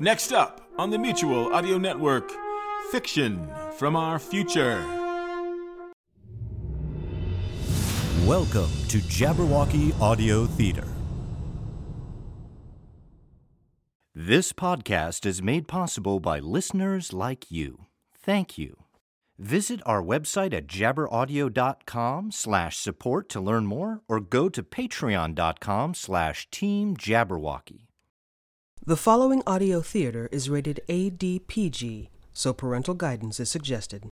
Next up on the Mutual Audio Network, Fiction from Our Future. Welcome to Jabberwocky Audio Theater. This podcast is made possible by listeners like you. Thank you. Visit our website at jabberaudio.com slash support to learn more or go to patreon.com slash team jabberwocky. The following audio theater is rated ADPG, so parental guidance is suggested.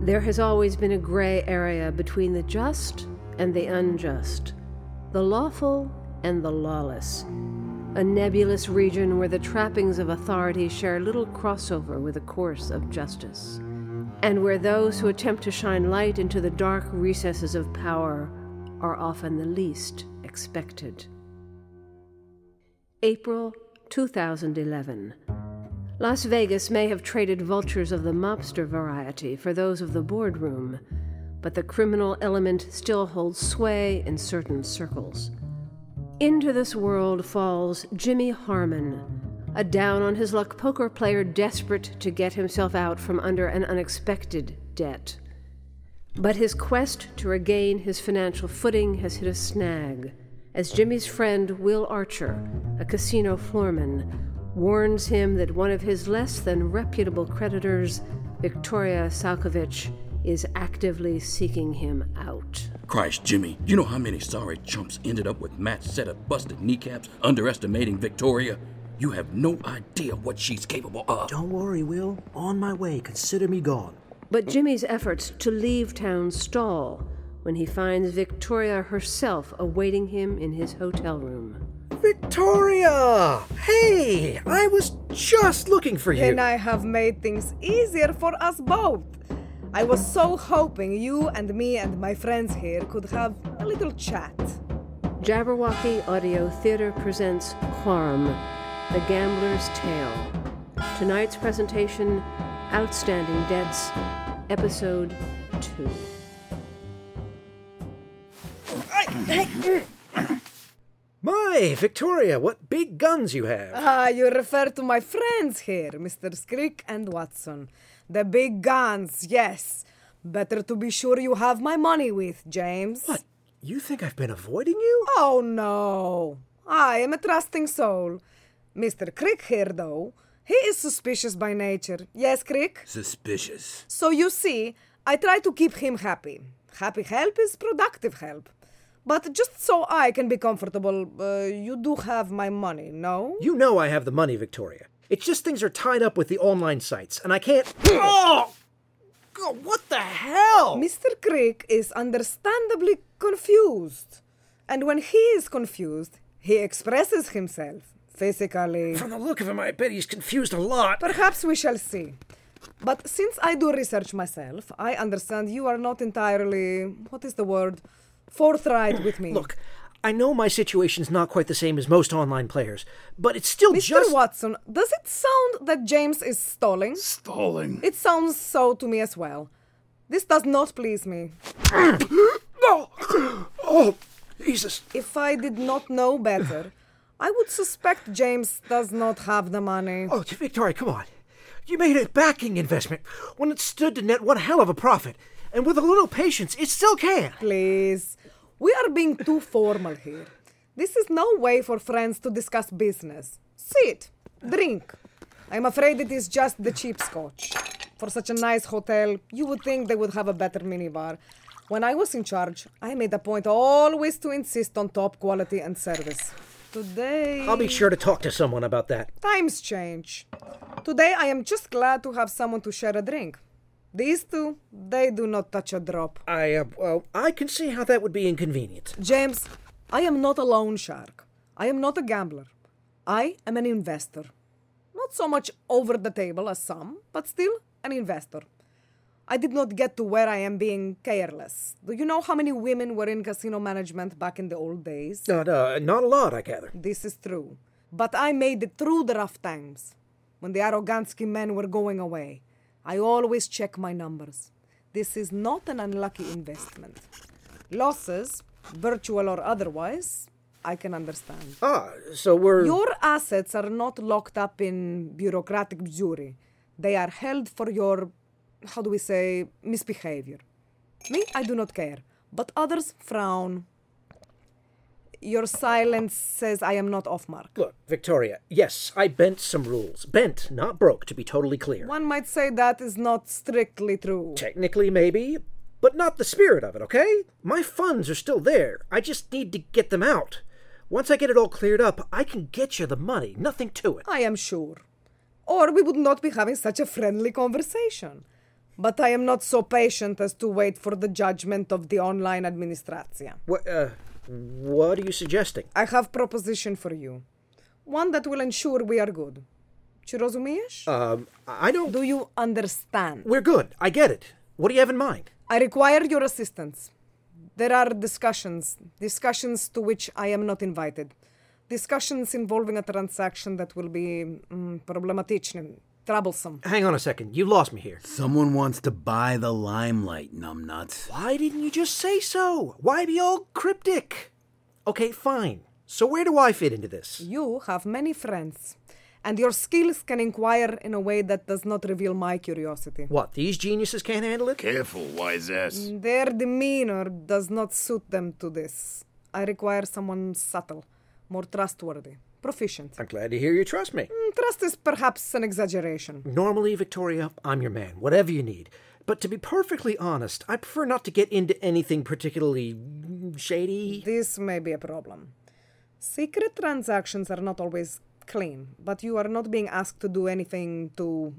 There has always been a gray area between the just and the unjust, the lawful and the lawless, a nebulous region where the trappings of authority share little crossover with the course of justice, and where those who attempt to shine light into the dark recesses of power are often the least expected. April 2011. Las Vegas may have traded vultures of the mobster variety for those of the boardroom, but the criminal element still holds sway in certain circles. Into this world falls Jimmy Harmon, a down on his luck poker player desperate to get himself out from under an unexpected debt. But his quest to regain his financial footing has hit a snag, as Jimmy's friend Will Archer, a casino floorman, warns him that one of his less than reputable creditors, Victoria Salkovich, is actively seeking him out. Christ, Jimmy, you know how many sorry chumps ended up with match set of busted kneecaps underestimating Victoria? You have no idea what she's capable of. Don't worry, Will. On my way. Consider me gone. But Jimmy's efforts to leave town stall when he finds Victoria herself awaiting him in his hotel room. Victoria! Hey, I was just looking for you. And I have made things easier for us both. I was so hoping you and me and my friends here could have a little chat. Jabberwocky Audio Theater presents Quorum, The Gambler's Tale. Tonight's presentation Outstanding Debts, Episode 2. My, Victoria, what big guns you have. Ah, you refer to my friends here, Mr. Scrick and Watson. The big guns, yes. Better to be sure you have my money with, James. What? You think I've been avoiding you? Oh, no. I am a trusting soul. Mr. Crick here, though, he is suspicious by nature. Yes, Crick? Suspicious. So you see, I try to keep him happy. Happy help is productive help. But just so I can be comfortable, uh, you do have my money, no? You know I have the money, Victoria. It's just things are tied up with the online sites, and I can't. oh! God, what the hell? Mr. Crick is understandably confused. And when he is confused, he expresses himself physically. From the look of him, I bet he's confused a lot. Perhaps we shall see. But since I do research myself, I understand you are not entirely. What is the word? Forthright with me. Look, I know my situation's not quite the same as most online players, but it's still Mr. just. Watson, does it sound that James is stalling? Stalling. It sounds so to me as well. This does not please me. no! Oh, Jesus. If I did not know better, I would suspect James does not have the money. Oh, Victoria, come on. You made a backing investment when it stood to net one hell of a profit. And with a little patience, it still can. Please. We are being too formal here. This is no way for friends to discuss business. Sit, drink. I'm afraid it is just the cheap scotch. For such a nice hotel, you would think they would have a better minibar. When I was in charge, I made a point always to insist on top quality and service. Today. I'll be sure to talk to someone about that. Times change. Today I am just glad to have someone to share a drink. These two, they do not touch a drop. I, uh, well, I can see how that would be inconvenient. James, I am not a loan shark. I am not a gambler. I am an investor. Not so much over the table as some, but still an investor. I did not get to where I am being careless. Do you know how many women were in casino management back in the old days? Not, uh, not a lot, I gather. This is true. But I made it through the rough times. When the Arogansky men were going away, I always check my numbers. this is not an unlucky investment. Losses, virtual or otherwise, I can understand. Ah, so we're. Your assets are not locked up in bureaucratic jury. They are held for your, how do we say, misbehavior. Me, I do not care, but others frown. Your silence says I am not off mark. Look, Victoria, yes, I bent some rules. Bent, not broke, to be totally clear. One might say that is not strictly true. Technically, maybe, but not the spirit of it, okay? My funds are still there. I just need to get them out. Once I get it all cleared up, I can get you the money. Nothing to it. I am sure. Or we would not be having such a friendly conversation. But I am not so patient as to wait for the judgment of the online administratia. What, uh, what are you suggesting? I have proposition for you. One that will ensure we are good. Czy rozumiesz? Um, I don't. Do you understand? We're good. I get it. What do you have in mind? I require your assistance. There are discussions, discussions to which I am not invited. Discussions involving a transaction that will be mm, troublesome. Hang on a second. You lost me here. Someone wants to buy the limelight, numbnuts. Why didn't you just say so? Why be all cryptic? Okay, fine. So where do I fit into this? You have many friends, and your skills can inquire in a way that does not reveal my curiosity. What, these geniuses can't handle it? Careful, wise ass. Their demeanor does not suit them to this. I require someone subtle, more trustworthy, proficient. I'm glad to hear you trust me. Mm, Trust is perhaps an exaggeration. Normally, Victoria, I'm your man, whatever you need. But to be perfectly honest, I prefer not to get into anything particularly shady. This may be a problem. Secret transactions are not always clean, but you are not being asked to do anything too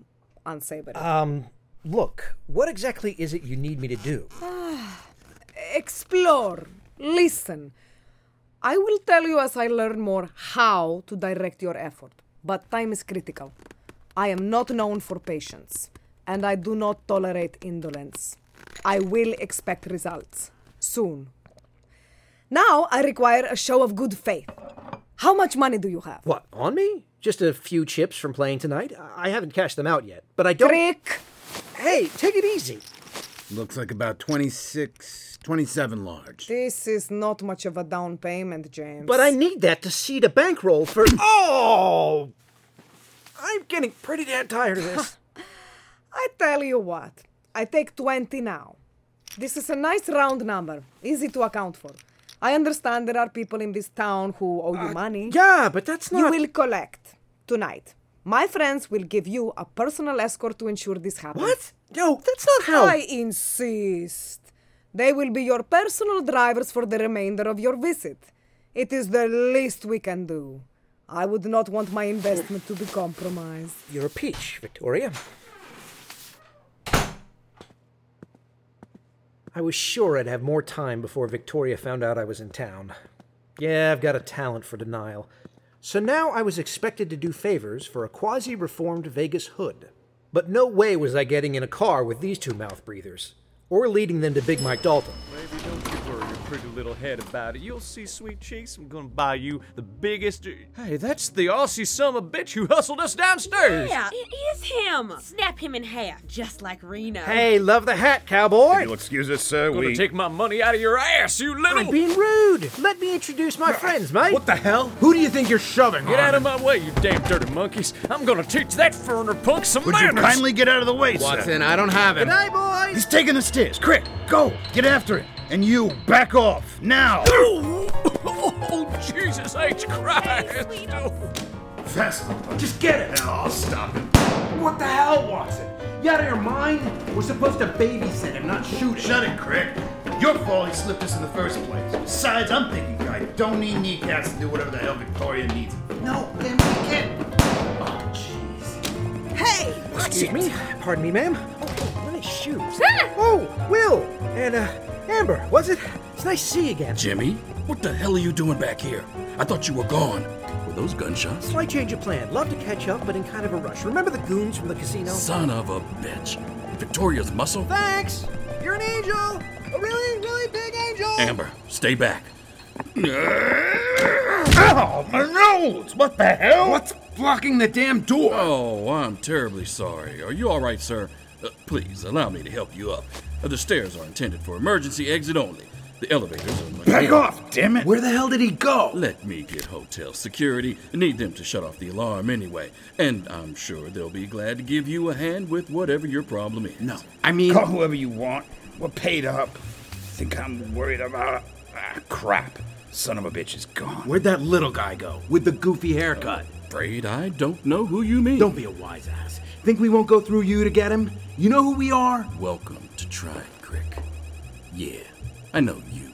unsavory. Um, look, what exactly is it you need me to do? Explore, listen. I will tell you as I learn more how to direct your effort, but time is critical. I am not known for patience, and I do not tolerate indolence. I will expect results soon. Now I require a show of good faith. How much money do you have? What, on me? Just a few chips from playing tonight? I haven't cashed them out yet, but I don't. Crick! Hey, take it easy. Looks like about 26, 27 large. This is not much of a down payment, James. But I need that to seed a bankroll for. Oh! I'm getting pretty damn tired of this. I tell you what, I take 20 now. This is a nice round number, easy to account for. I understand there are people in this town who owe you uh, money. yeah, but that's not. You will collect tonight. My friends will give you a personal escort to ensure this happens. What? No, that's not how. I insist. They will be your personal drivers for the remainder of your visit. It is the least we can do. I would not want my investment to be compromised. You're a peach, Victoria. I was sure I'd have more time before Victoria found out I was in town. Yeah, I've got a talent for denial. So now I was expected to do favors for a quasi reformed Vegas hood. But no way was I getting in a car with these two mouth breathers, or leading them to Big Mike Dalton. Baby, don't you worry your pretty little head about it. You'll see, sweet cheeks. I'm gonna buy you the biggest. Hey, that's the Aussie son of a bitch who hustled us downstairs. Yeah, it is him. Snap him in half, just like Reno. Hey, love the hat, cowboy! You'll excuse us, sir. Gonna We. take my money out of your ass, you little. I'm being rude! Let me introduce my friends, mate! What the hell? Who do you think you're shoving? Get out of my way, you damn dirty monkeys. I'm gonna teach that foreigner punk some Would you manners. kindly get out of the way, sir? Watson, I don't have him. Good night, boys! He's taking the stairs. Crick, go. Get after him. And you, back off. Now. Oh, Jesus H. Christ. Faster. Just get it. I'll stop him. What the hell, Watson? You out of your mind? We're supposed to babysit him, not shoot him. Shut it, Crick. Your fault he slipped us in the first place. Besides, I'm thinking I don't need kneecaps to do whatever the hell Victoria needs. No, then we can't. Oh, jeez. Hey! Excuse me. Pardon me, ma'am. Oh, nice shoes. Oh, Will! And, uh, Amber, was it? It's nice to see you again. Jimmy, what the hell are you doing back here? I thought you were gone. Were those gunshots? Slight change of plan. Love to catch up, but in kind of a rush. Remember the goons from the casino? Son of a bitch. Victoria's muscle? Thanks! You're an angel! A really, really big angel! Amber, stay back. Ow, my nose! What the hell? What's blocking the damn door? Oh, I'm terribly sorry. Are you all right, sir? Uh, please, allow me to help you up. Uh, the stairs are intended for emergency exit only. The elevators are much Back more- off, damn it! Where the hell did he go? Let me get hotel security. Need them to shut off the alarm anyway. And I'm sure they'll be glad to give you a hand with whatever your problem is. No, I mean, call whoever you want. We're paid up. Think I'm worried about? Ah, crap. Son of a bitch is gone. Where'd that little guy go with the goofy haircut? Afraid I don't know who you mean. Don't be a wise ass. Think we won't go through you to get him? You know who we are? Welcome to Tribe Crick. Yeah, I know you.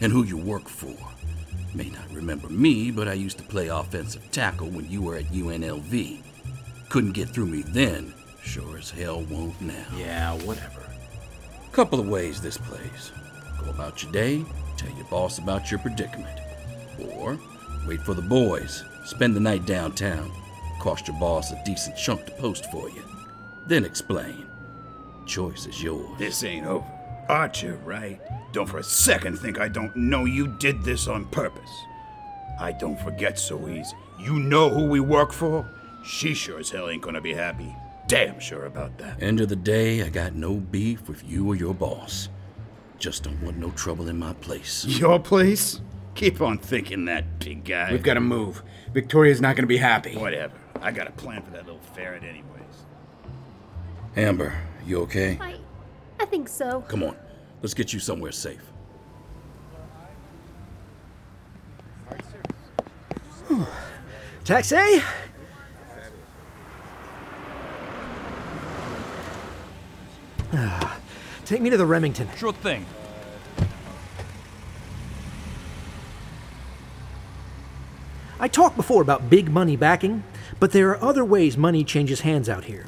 And who you work for. May not remember me, but I used to play offensive tackle when you were at UNLV. Couldn't get through me then. Sure as hell won't now. Yeah, whatever. Couple of ways this plays. Go about your day, tell your boss about your predicament. Or wait for the boys, spend the night downtown, cost your boss a decent chunk to post for you. Then explain. Choice is yours. This ain't over. Archer, right? Don't for a second think I don't know you did this on purpose. I don't forget so easy. You know who we work for? She sure as hell ain't gonna be happy. Damn sure about that. End of the day, I got no beef with you or your boss. Just don't want no trouble in my place. Your place? Keep on thinking that, big guy. We've got to move. Victoria's not going to be happy. Whatever. I got a plan for that little ferret anyways. Amber, you okay? I, I think so. Come on, let's get you somewhere safe. Taxi? Ah, Take me to the Remington. Sure thing. I talked before about big money backing, but there are other ways money changes hands out here.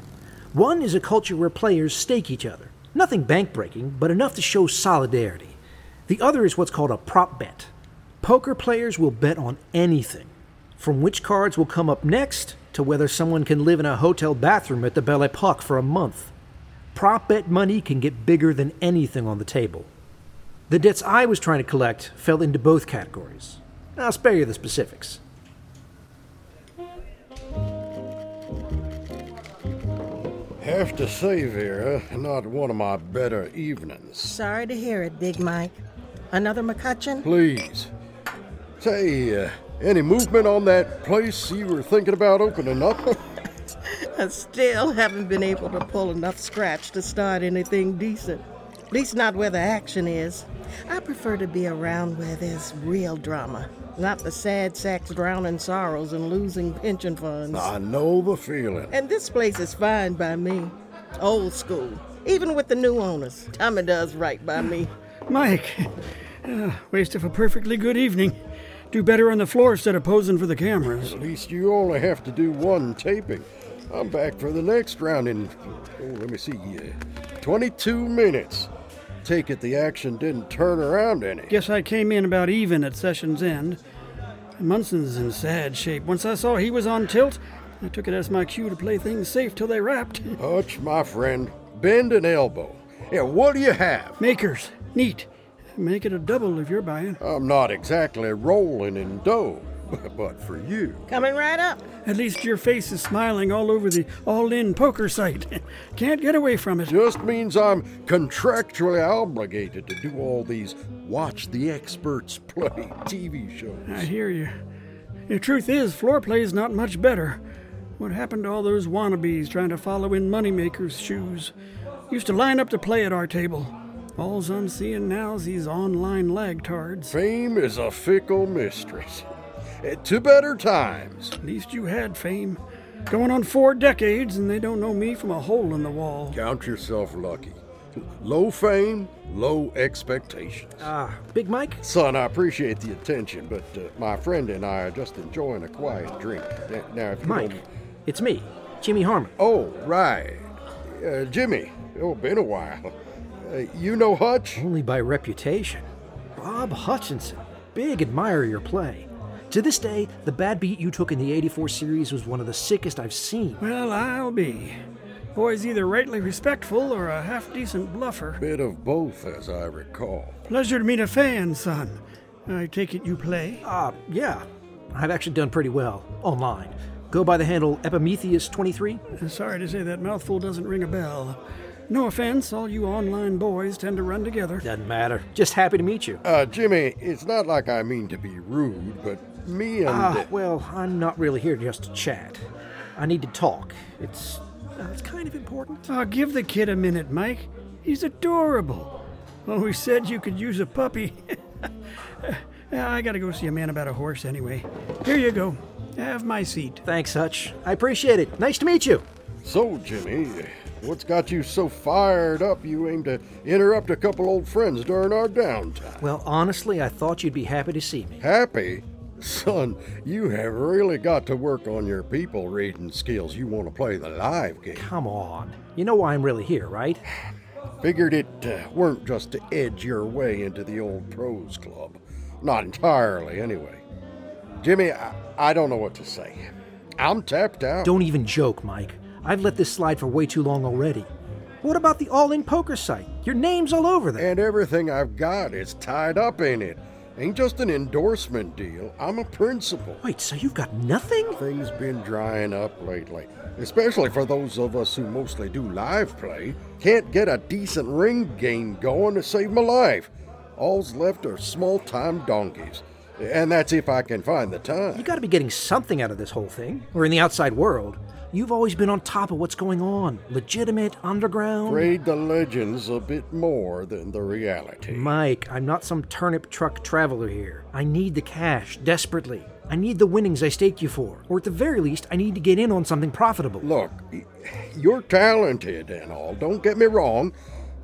One is a culture where players stake each other. Nothing bank breaking, but enough to show solidarity. The other is what's called a prop bet. Poker players will bet on anything, from which cards will come up next to whether someone can live in a hotel bathroom at the Belle Epoque for a month. Prop bet money can get bigger than anything on the table. The debts I was trying to collect fell into both categories. I'll spare you the specifics. Have to say, Vera, not one of my better evenings. Sorry to hear it, Big Mike. Another McCutcheon? Please. Say, uh, any movement on that place you were thinking about opening up? I still haven't been able to pull enough scratch to start anything decent. At least not where the action is. I prefer to be around where there's real drama, not the sad sacks drowning sorrows and losing pension funds. I know the feeling. And this place is fine by me. Old school. Even with the new owners. Tommy does right by me. Mike, uh, waste of a perfectly good evening. Do better on the floor instead of posing for the cameras. At least you only have to do one taping. I'm back for the next round in, oh, let me see, uh, 22 minutes. Take it the action didn't turn around any. Guess I came in about even at session's end. Munson's in sad shape. Once I saw he was on tilt, I took it as my cue to play things safe till they wrapped. Hutch, my friend, bend an elbow. Yeah, what do you have? Maker's. Neat. Make it a double if you're buying. I'm not exactly rolling in dough, but for you. Coming right up. At least your face is smiling all over the all in poker site. Can't get away from it. Just means I'm contractually obligated to do all these watch the experts play TV shows. I hear you. The truth is, floor play's not much better. What happened to all those wannabes trying to follow in Moneymaker's shoes? Used to line up to play at our table. All's I'm seeing now's these online lagtards. Fame is a fickle mistress. To better times. At least you had fame. Going on four decades, and they don't know me from a hole in the wall. Count yourself lucky. Low fame, low expectations. Ah, Big Mike? Son, I appreciate the attention, but uh, my friend and I are just enjoying a quiet drink. Now, now if you Mike, don't- it's me, Jimmy Harmon. Oh, right. Uh, Jimmy. Oh, been a while. Uh, you know Hutch? Only by reputation. Bob Hutchinson. Big admirer of your play. To this day, the bad beat you took in the 84 series was one of the sickest I've seen. Well, I'll be. Boy's either rightly respectful or a half decent bluffer. Bit of both, as I recall. Pleasure to meet a fan, son. I take it you play? Uh, yeah. I've actually done pretty well online. Go by the handle Epimetheus23. Sorry to say that mouthful doesn't ring a bell. No offense, all you online boys tend to run together. Doesn't matter. Just happy to meet you. Uh, Jimmy, it's not like I mean to be rude, but me and. Ah, well, I'm not really here just to chat. I need to talk. It's uh, it's kind of important. Oh, give the kid a minute, Mike. He's adorable. Always said you could use a puppy. I gotta go see a man about a horse anyway. Here you go. Have my seat. Thanks, Hutch. I appreciate it. Nice to meet you. So, Jimmy, what's got you so fired up you aim to interrupt a couple old friends during our downtime? Well, honestly, I thought you'd be happy to see me. Happy? Son, you have really got to work on your people reading skills. You want to play the live game. Come on. You know why I'm really here, right? Figured it uh, weren't just to edge your way into the old pros club. Not entirely, anyway. Jimmy, I, I don't know what to say. I'm tapped out. Don't even joke, Mike. I've let this slide for way too long already. What about the all in poker site? Your name's all over there. And everything I've got is tied up in it. Ain't just an endorsement deal. I'm a principal. Wait, so you've got nothing? Things been drying up lately, especially for those of us who mostly do live play. Can't get a decent ring game going to save my life. All's left are small time donkeys. And that's if I can find the time. You gotta be getting something out of this whole thing. Or in the outside world. You've always been on top of what's going on. Legitimate, underground. Afraid the legend's a bit more than the reality. Mike, I'm not some turnip truck traveler here. I need the cash, desperately. I need the winnings I staked you for. Or at the very least, I need to get in on something profitable. Look, you're talented and all, don't get me wrong.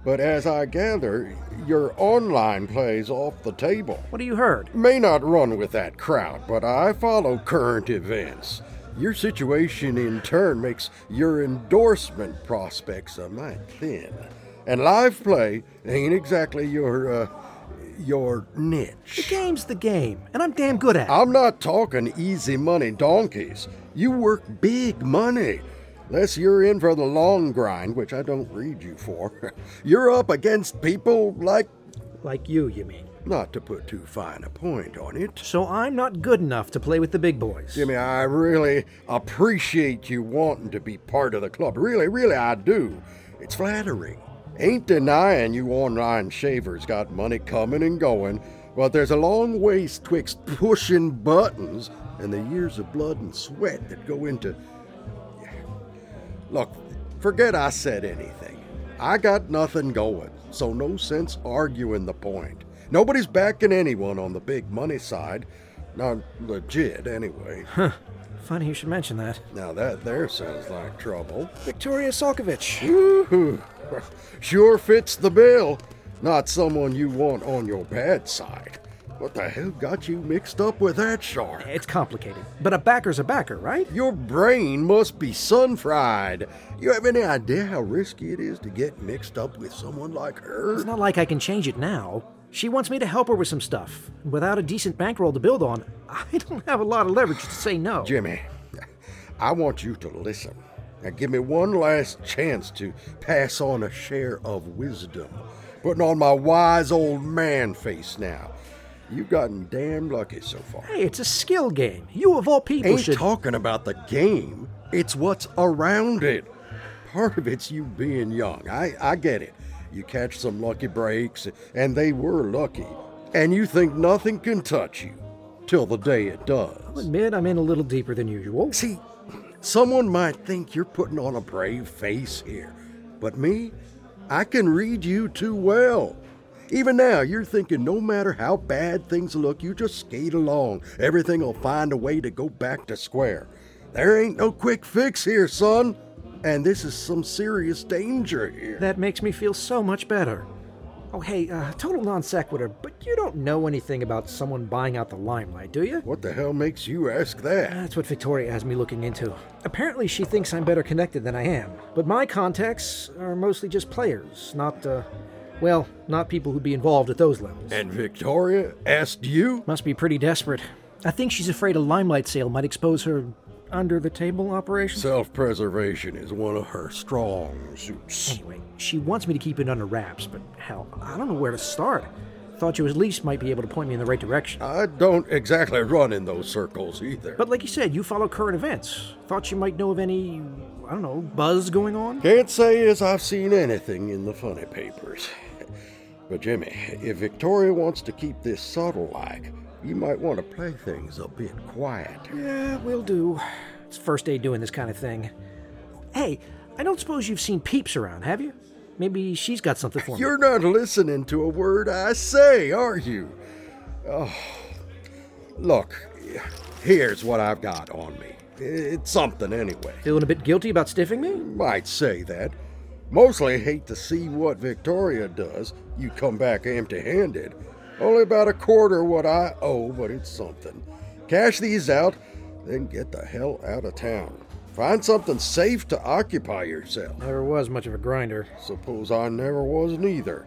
But as I gather, your online play's off the table. What have you heard? May not run with that crowd, but I follow current events. Your situation in turn makes your endorsement prospects a mite thin. And live play ain't exactly your, uh, your niche. The game's the game, and I'm damn good at it. I'm not talking easy money donkeys. You work big money. Unless you're in for the long grind, which I don't read you for, you're up against people like. Like you, you mean? Not to put too fine a point on it. So I'm not good enough to play with the big boys. Jimmy, I really appreciate you wanting to be part of the club. Really, really, I do. It's flattering. Ain't denying you online shavers got money coming and going, but there's a long ways twixt pushing buttons and the years of blood and sweat that go into. Look, forget I said anything. I got nothing going, so no sense arguing the point. Nobody's backing anyone on the big money side. Not legit, anyway. Huh. Funny you should mention that. Now that there sounds like trouble. Victoria. Woo-hoo. Sure fits the bill. Not someone you want on your bad side. What the hell got you mixed up with that shark? It's complicated, but a backer's a backer, right? Your brain must be sun fried. You have any idea how risky it is to get mixed up with someone like her? It's not like I can change it now. She wants me to help her with some stuff. Without a decent bankroll to build on, I don't have a lot of leverage to say no. Jimmy, I want you to listen. Now give me one last chance to pass on a share of wisdom. Putting on my wise old man face now. You've gotten damn lucky so far. Hey, it's a skill game. You of all people Ain't should. talking about the game. It's what's around it. Part of it's you being young. I, I get it. You catch some lucky breaks, and they were lucky. And you think nothing can touch you. Till the day it does. I'll admit I'm in a little deeper than usual. See, someone might think you're putting on a brave face here. But me, I can read you too well. Even now, you're thinking no matter how bad things look, you just skate along. Everything will find a way to go back to square. There ain't no quick fix here, son. And this is some serious danger here. That makes me feel so much better. Oh, hey, uh, total non sequitur, but you don't know anything about someone buying out the limelight, do you? What the hell makes you ask that? That's what Victoria has me looking into. Apparently, she thinks I'm better connected than I am, but my contacts are mostly just players, not, uh, well, not people who'd be involved at those levels. And Victoria asked you? Must be pretty desperate. I think she's afraid a limelight sale might expose her under the table operation. Self preservation is one of her strong suits. Anyway, she wants me to keep it under wraps, but hell, I don't know where to start. Thought you at least might be able to point me in the right direction. I don't exactly run in those circles either. But like you said, you follow current events. Thought you might know of any I don't know, buzz going on? Can't say as I've seen anything in the funny papers. But Jimmy, if Victoria wants to keep this subtle like, you might want to play things a bit quiet. Yeah, we'll do. It's first day doing this kind of thing. Hey, I don't suppose you've seen Peeps around, have you? Maybe she's got something for me. You're not listening to a word I say, are you? Oh, look, here's what I've got on me. It's something anyway. Feeling a bit guilty about stiffing me? Might say that. Mostly hate to see what Victoria does. You come back empty handed. Only about a quarter what I owe, but it's something. Cash these out, then get the hell out of town. Find something safe to occupy yourself. Never was much of a grinder. Suppose I never was neither.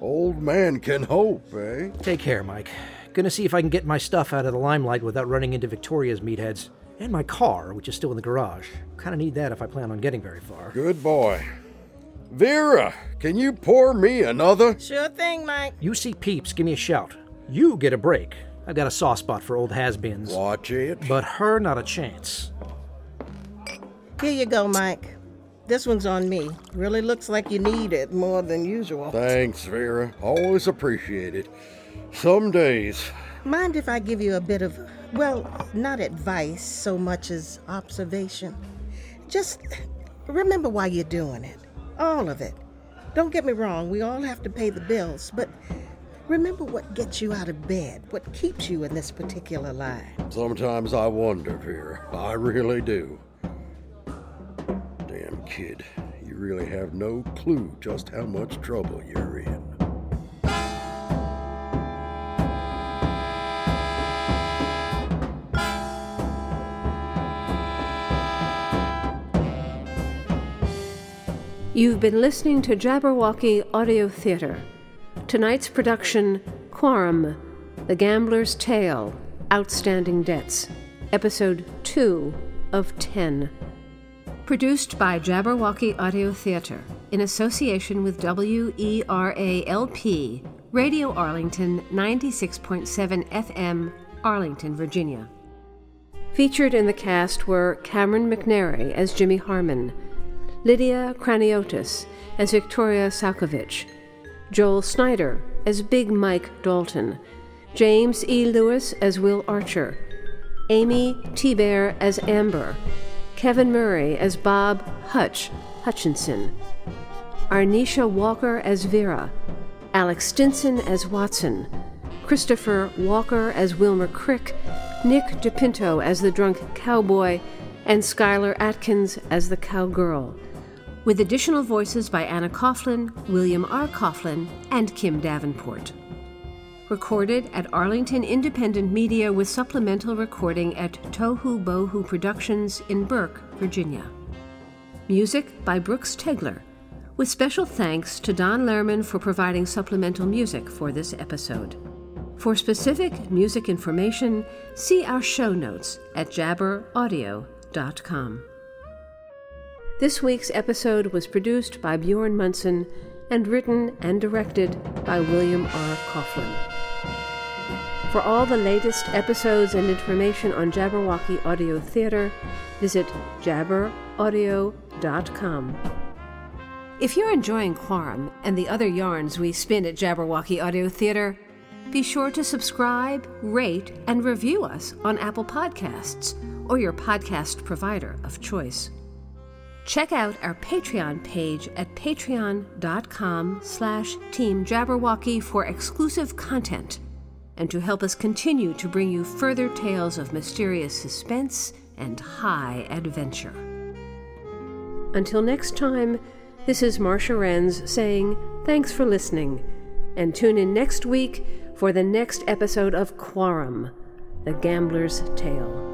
Old man can hope, eh? Take care, Mike. Gonna see if I can get my stuff out of the limelight without running into Victoria's meatheads. And my car, which is still in the garage. Kinda need that if I plan on getting very far. Good boy. Vera, can you pour me another? Sure thing, Mike. You see Peeps, give me a shout. You get a break. I've got a soft spot for old has-beens. Watch it. But her, not a chance. Here you go, Mike. This one's on me. Really looks like you need it more than usual. Thanks, Vera. Always appreciate it. Some days. Mind if I give you a bit of, well, not advice so much as observation? Just remember why you're doing it. All of it. Don't get me wrong, we all have to pay the bills, but remember what gets you out of bed, what keeps you in this particular line. Sometimes I wonder, Vera. I really do. Damn kid, you really have no clue just how much trouble you're in. You've been listening to Jabberwocky Audio Theater. Tonight's production Quorum, The Gambler's Tale, Outstanding Debts, Episode 2 of 10. Produced by Jabberwocky Audio Theater in association with WERA-LP, Radio Arlington 96.7 FM, Arlington, Virginia. Featured in the cast were Cameron McNary as Jimmy Harmon. Lydia Kraniotis as Victoria Salkovich, Joel Snyder as Big Mike Dalton, James E. Lewis as Will Archer, Amy T. Bear as Amber, Kevin Murray as Bob Hutch Hutchinson, Arnisha Walker as Vera, Alex Stinson as Watson, Christopher Walker as Wilmer Crick, Nick DePinto as the drunk cowboy, and Skylar Atkins as the cowgirl with additional voices by Anna Coughlin, William R. Coughlin, and Kim Davenport. Recorded at Arlington Independent Media with supplemental recording at Tohu Bohu Productions in Burke, Virginia. Music by Brooks Tegler, with special thanks to Don Lerman for providing supplemental music for this episode. For specific music information, see our show notes at jabberaudio.com. This week's episode was produced by Bjorn Munson and written and directed by William R. Coughlin. For all the latest episodes and information on Jabberwocky Audio Theater, visit jabberaudio.com. If you're enjoying Quorum and the other yarns we spin at Jabberwocky Audio Theater, be sure to subscribe, rate, and review us on Apple Podcasts or your podcast provider of choice. Check out our Patreon page at patreon.com slash Team Jabberwocky for exclusive content and to help us continue to bring you further tales of mysterious suspense and high adventure. Until next time, this is Marcia Renz saying thanks for listening, and tune in next week for the next episode of Quorum, The Gambler's Tale.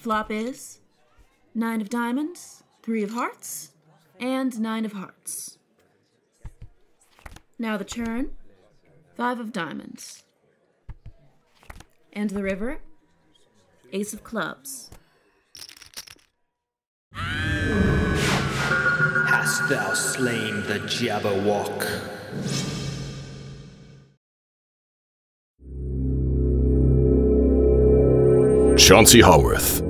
flop is nine of diamonds, three of hearts, and nine of hearts. Now the turn, five of diamonds. And the river, ace of clubs. Hast thou slain the Jabberwock? Chauncey Haworth